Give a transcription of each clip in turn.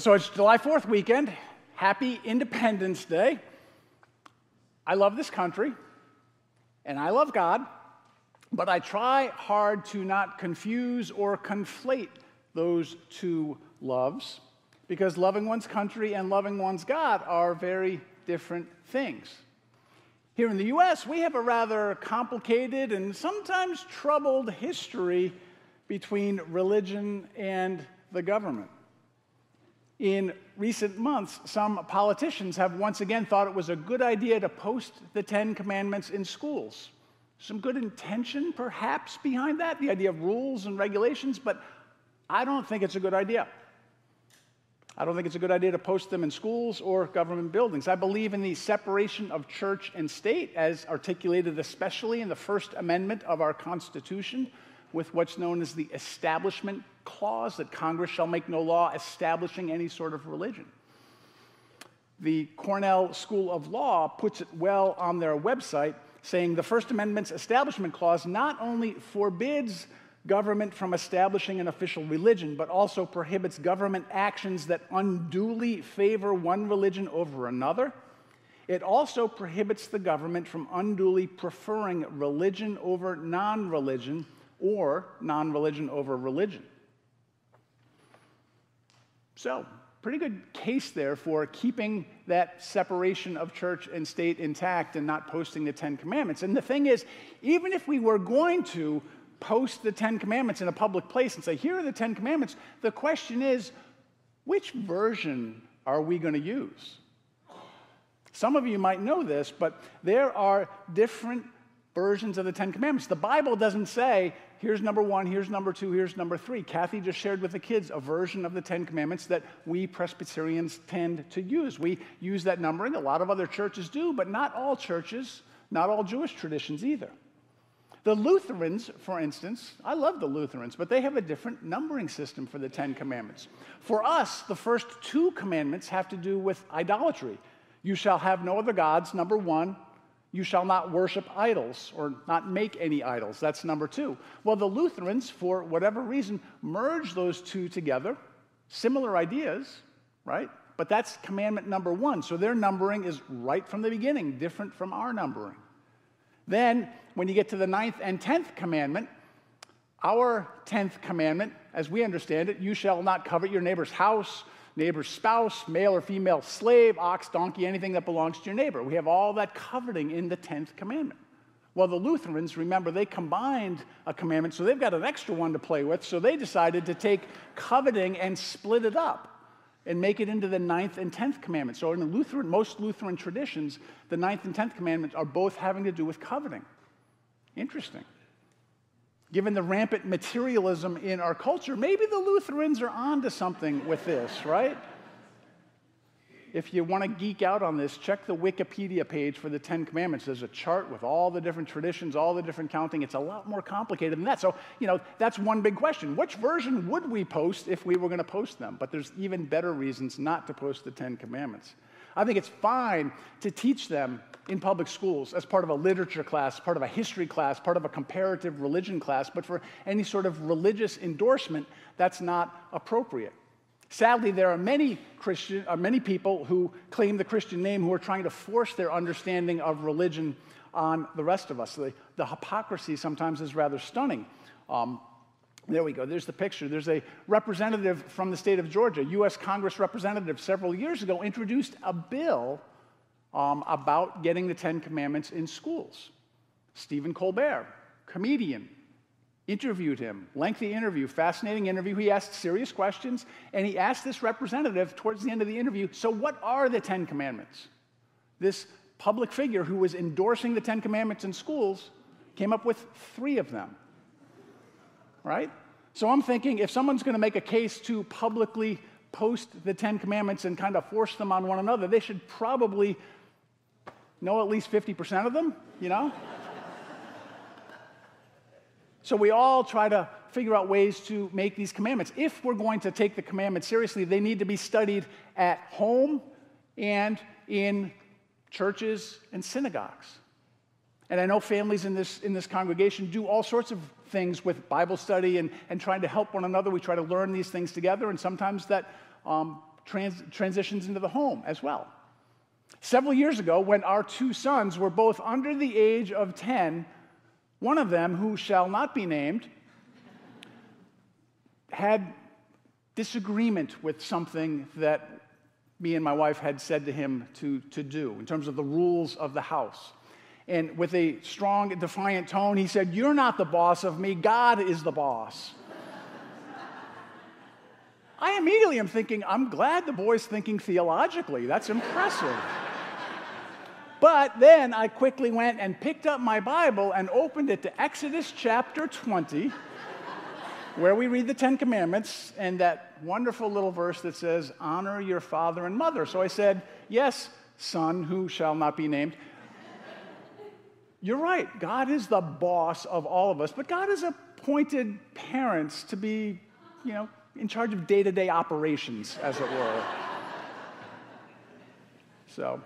So it's July 4th weekend. Happy Independence Day. I love this country and I love God, but I try hard to not confuse or conflate those two loves because loving one's country and loving one's God are very different things. Here in the US, we have a rather complicated and sometimes troubled history between religion and the government. In recent months, some politicians have once again thought it was a good idea to post the Ten Commandments in schools. Some good intention, perhaps, behind that, the idea of rules and regulations, but I don't think it's a good idea. I don't think it's a good idea to post them in schools or government buildings. I believe in the separation of church and state, as articulated especially in the First Amendment of our Constitution, with what's known as the Establishment Clause that Congress shall make no law establishing any sort of religion. The Cornell School of Law puts it well on their website, saying the First Amendment's Establishment Clause not only forbids government from establishing an official religion, but also prohibits government actions that unduly favor one religion over another. It also prohibits the government from unduly preferring religion over non religion or non religion over religion. So, pretty good case there for keeping that separation of church and state intact and not posting the Ten Commandments. And the thing is, even if we were going to post the Ten Commandments in a public place and say, here are the Ten Commandments, the question is, which version are we going to use? Some of you might know this, but there are different versions of the Ten Commandments. The Bible doesn't say, here's number one, here's number two, here's number three. Kathy just shared with the kids a version of the Ten Commandments that we Presbyterians tend to use. We use that numbering, a lot of other churches do, but not all churches, not all Jewish traditions either. The Lutherans, for instance, I love the Lutherans, but they have a different numbering system for the Ten Commandments. For us, the first two commandments have to do with idolatry. You shall have no other gods, number one, you shall not worship idols or not make any idols. That's number two. Well, the Lutherans, for whatever reason, merged those two together. Similar ideas, right? But that's commandment number one. So their numbering is right from the beginning, different from our numbering. Then, when you get to the ninth and tenth commandment, our tenth commandment, as we understand it, you shall not covet your neighbor's house neighbor's spouse, male or female slave, ox, donkey, anything that belongs to your neighbor. We have all that coveting in the 10th commandment. Well, the Lutherans, remember, they combined a commandment, so they've got an extra one to play with, so they decided to take coveting and split it up and make it into the ninth and tenth commandment. So in the Lutheran, most Lutheran traditions, the ninth and tenth commandments are both having to do with coveting. Interesting given the rampant materialism in our culture, maybe the Lutherans are onto something with this, right? If you want to geek out on this, check the Wikipedia page for the Ten Commandments. There's a chart with all the different traditions, all the different counting. It's a lot more complicated than that. So, you know, that's one big question. Which version would we post if we were going to post them? But there's even better reasons not to post the Ten Commandments. I think it's fine to teach them in public schools as part of a literature class, part of a history class, part of a comparative religion class, but for any sort of religious endorsement, that's not appropriate. Sadly, there are many Christian, uh, many people who claim the Christian name who are trying to force their understanding of religion on the rest of us. The, the hypocrisy sometimes is rather stunning. Um, there we go. There's the picture. There's a representative from the state of Georgia, U.S. Congress representative, several years ago, introduced a bill um, about getting the Ten Commandments in schools. Stephen Colbert, comedian, interviewed him. Lengthy interview, fascinating interview. He asked serious questions, and he asked this representative towards the end of the interview So, what are the Ten Commandments? This public figure who was endorsing the Ten Commandments in schools came up with three of them right? So I'm thinking if someone's going to make a case to publicly post the Ten Commandments and kind of force them on one another, they should probably know at least 50% of them, you know? so we all try to figure out ways to make these commandments. If we're going to take the commandments seriously, they need to be studied at home and in churches and synagogues. And I know families in this, in this congregation do all sorts of things with Bible study and, and trying to help one another. We try to learn these things together, and sometimes that um, trans- transitions into the home as well. Several years ago, when our two sons were both under the age of 10, one of them, who shall not be named, had disagreement with something that me and my wife had said to him to, to do in terms of the rules of the house. And with a strong, defiant tone, he said, You're not the boss of me, God is the boss. I immediately am thinking, I'm glad the boy's thinking theologically. That's impressive. but then I quickly went and picked up my Bible and opened it to Exodus chapter 20 where we read the Ten Commandments and that wonderful little verse that says, Honor your father and mother. So I said, Yes, son who shall not be named. You're right. God is the boss of all of us, but God has appointed parents to be, you know, in charge of day to day operations, as it were. so,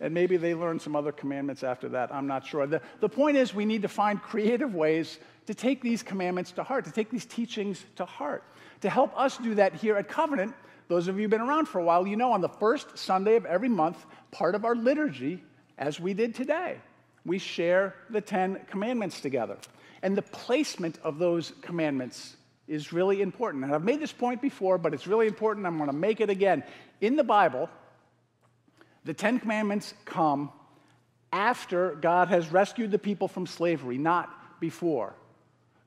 and maybe they learn some other commandments after that. I'm not sure. The, the point is, we need to find creative ways to take these commandments to heart, to take these teachings to heart. To help us do that here at Covenant, those of you who've been around for a while, you know on the first Sunday of every month, part of our liturgy, as we did today, we share the Ten Commandments together. And the placement of those commandments is really important. And I've made this point before, but it's really important. I'm going to make it again. In the Bible, the Ten Commandments come after God has rescued the people from slavery, not before.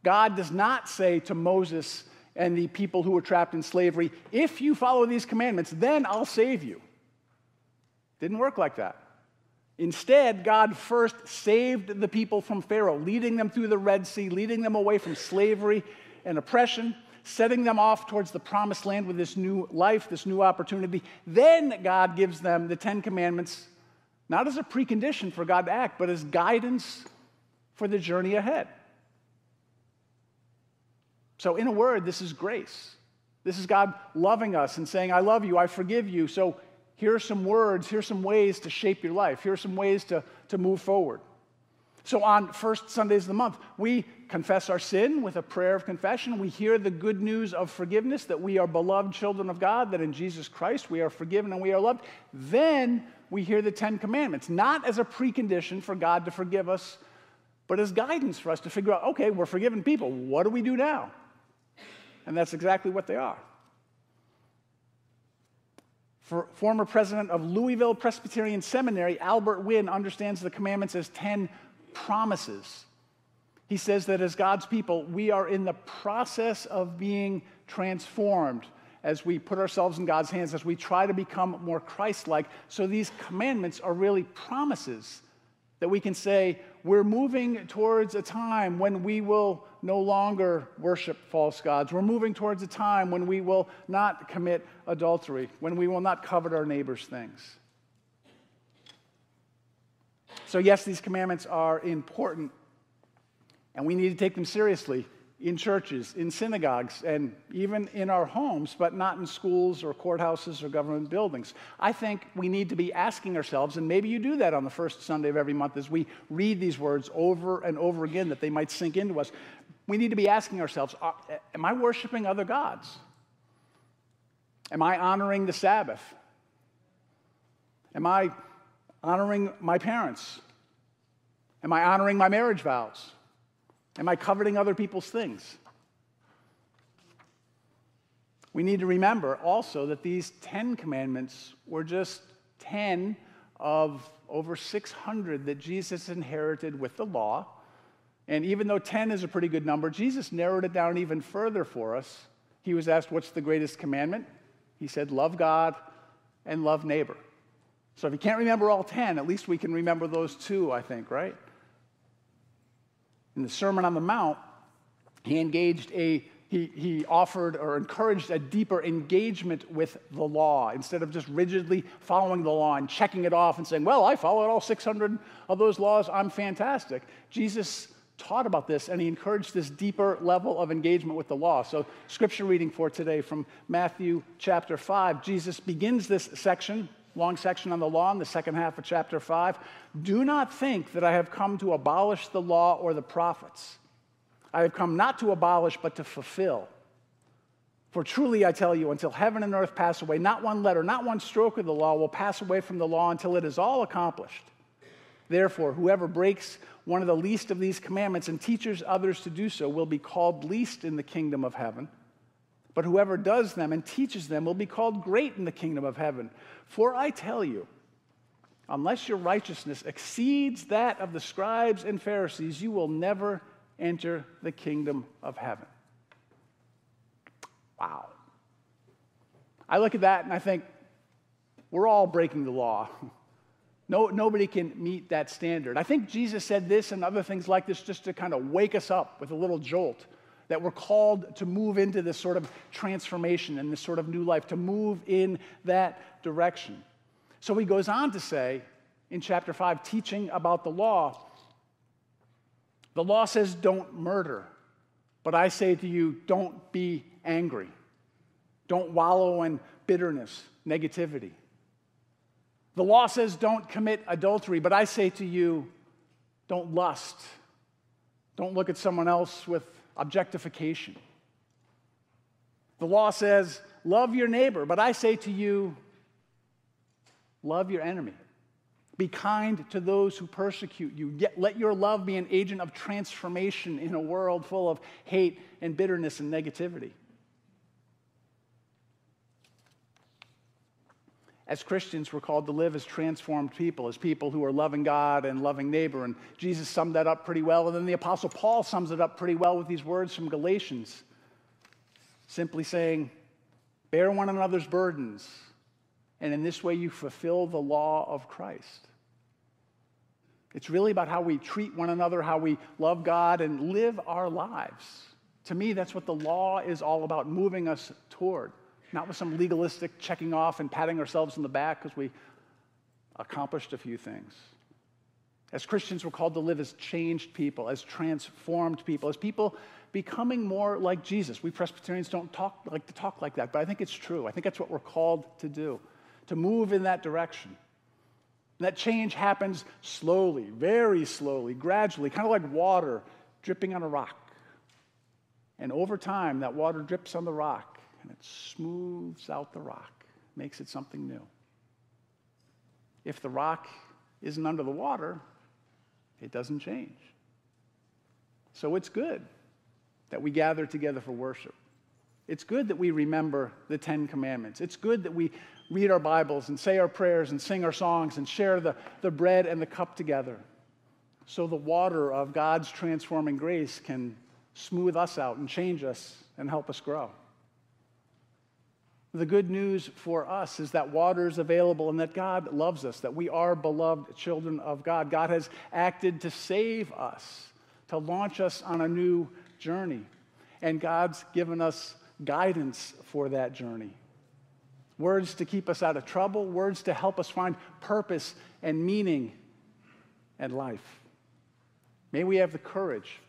God does not say to Moses and the people who were trapped in slavery, if you follow these commandments, then I'll save you. Didn't work like that. Instead, God first saved the people from Pharaoh, leading them through the Red Sea, leading them away from slavery and oppression, setting them off towards the promised land with this new life, this new opportunity. Then God gives them the Ten Commandments, not as a precondition for God to act, but as guidance for the journey ahead. So, in a word, this is grace. This is God loving us and saying, I love you, I forgive you. So, here are some words, here are some ways to shape your life, here are some ways to, to move forward. So, on first Sundays of the month, we confess our sin with a prayer of confession. We hear the good news of forgiveness that we are beloved children of God, that in Jesus Christ we are forgiven and we are loved. Then we hear the Ten Commandments, not as a precondition for God to forgive us, but as guidance for us to figure out okay, we're forgiven people. What do we do now? And that's exactly what they are. For former president of Louisville Presbyterian Seminary, Albert Winn understands the commandments as 10 promises. He says that as God's people, we are in the process of being transformed as we put ourselves in God's hands, as we try to become more Christ like. So these commandments are really promises that we can say, we're moving towards a time when we will no longer worship false gods. We're moving towards a time when we will not commit adultery, when we will not covet our neighbor's things. So, yes, these commandments are important, and we need to take them seriously in churches, in synagogues, and even in our homes, but not in schools or courthouses or government buildings. I think we need to be asking ourselves, and maybe you do that on the first Sunday of every month as we read these words over and over again that they might sink into us. We need to be asking ourselves uh, Am I worshiping other gods? Am I honoring the Sabbath? Am I honoring my parents? Am I honoring my marriage vows? Am I coveting other people's things? We need to remember also that these 10 commandments were just 10 of over 600 that Jesus inherited with the law. And even though 10 is a pretty good number, Jesus narrowed it down even further for us. He was asked, What's the greatest commandment? He said, Love God and love neighbor. So if you can't remember all 10, at least we can remember those two, I think, right? In the Sermon on the Mount, he engaged a he, he offered or encouraged a deeper engagement with the law instead of just rigidly following the law and checking it off and saying, Well, I followed all 600 of those laws, I'm fantastic. Jesus taught about this and he encouraged this deeper level of engagement with the law. So, scripture reading for today from Matthew chapter 5. Jesus begins this section, long section on the law, in the second half of chapter 5. Do not think that I have come to abolish the law or the prophets. I have come not to abolish, but to fulfill. For truly I tell you, until heaven and earth pass away, not one letter, not one stroke of the law will pass away from the law until it is all accomplished. Therefore, whoever breaks one of the least of these commandments and teaches others to do so will be called least in the kingdom of heaven. But whoever does them and teaches them will be called great in the kingdom of heaven. For I tell you, unless your righteousness exceeds that of the scribes and Pharisees, you will never enter the kingdom of heaven. Wow. I look at that and I think, we're all breaking the law. No, nobody can meet that standard. I think Jesus said this and other things like this just to kind of wake us up with a little jolt that we're called to move into this sort of transformation and this sort of new life, to move in that direction. So he goes on to say in chapter 5, teaching about the law, the law says don't murder, but I say to you, don't be angry. Don't wallow in bitterness, negativity. The law says don't commit adultery, but I say to you, don't lust. Don't look at someone else with objectification. The law says love your neighbor, but I say to you, love your enemy. Be kind to those who persecute you. Yet let your love be an agent of transformation in a world full of hate and bitterness and negativity. As Christians, we're called to live as transformed people, as people who are loving God and loving neighbor. And Jesus summed that up pretty well. And then the Apostle Paul sums it up pretty well with these words from Galatians simply saying, Bear one another's burdens, and in this way you fulfill the law of Christ. It's really about how we treat one another, how we love God, and live our lives. To me, that's what the law is all about, moving us toward. Not with some legalistic checking off and patting ourselves on the back because we accomplished a few things. As Christians, we're called to live as changed people, as transformed people, as people becoming more like Jesus. We Presbyterians don't talk like to talk like that, but I think it's true. I think that's what we're called to do, to move in that direction. And that change happens slowly, very slowly, gradually, kind of like water dripping on a rock. And over time, that water drips on the rock and it smooths out the rock, makes it something new. If the rock isn't under the water, it doesn't change. So it's good that we gather together for worship. It's good that we remember the Ten Commandments. It's good that we read our Bibles and say our prayers and sing our songs and share the, the bread and the cup together. So the water of God's transforming grace can smooth us out and change us and help us grow. The good news for us is that water is available and that God loves us, that we are beloved children of God. God has acted to save us, to launch us on a new journey. And God's given us guidance for that journey words to keep us out of trouble, words to help us find purpose and meaning and life. May we have the courage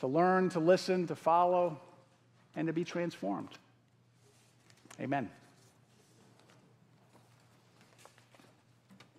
to learn, to listen, to follow, and to be transformed. Amen.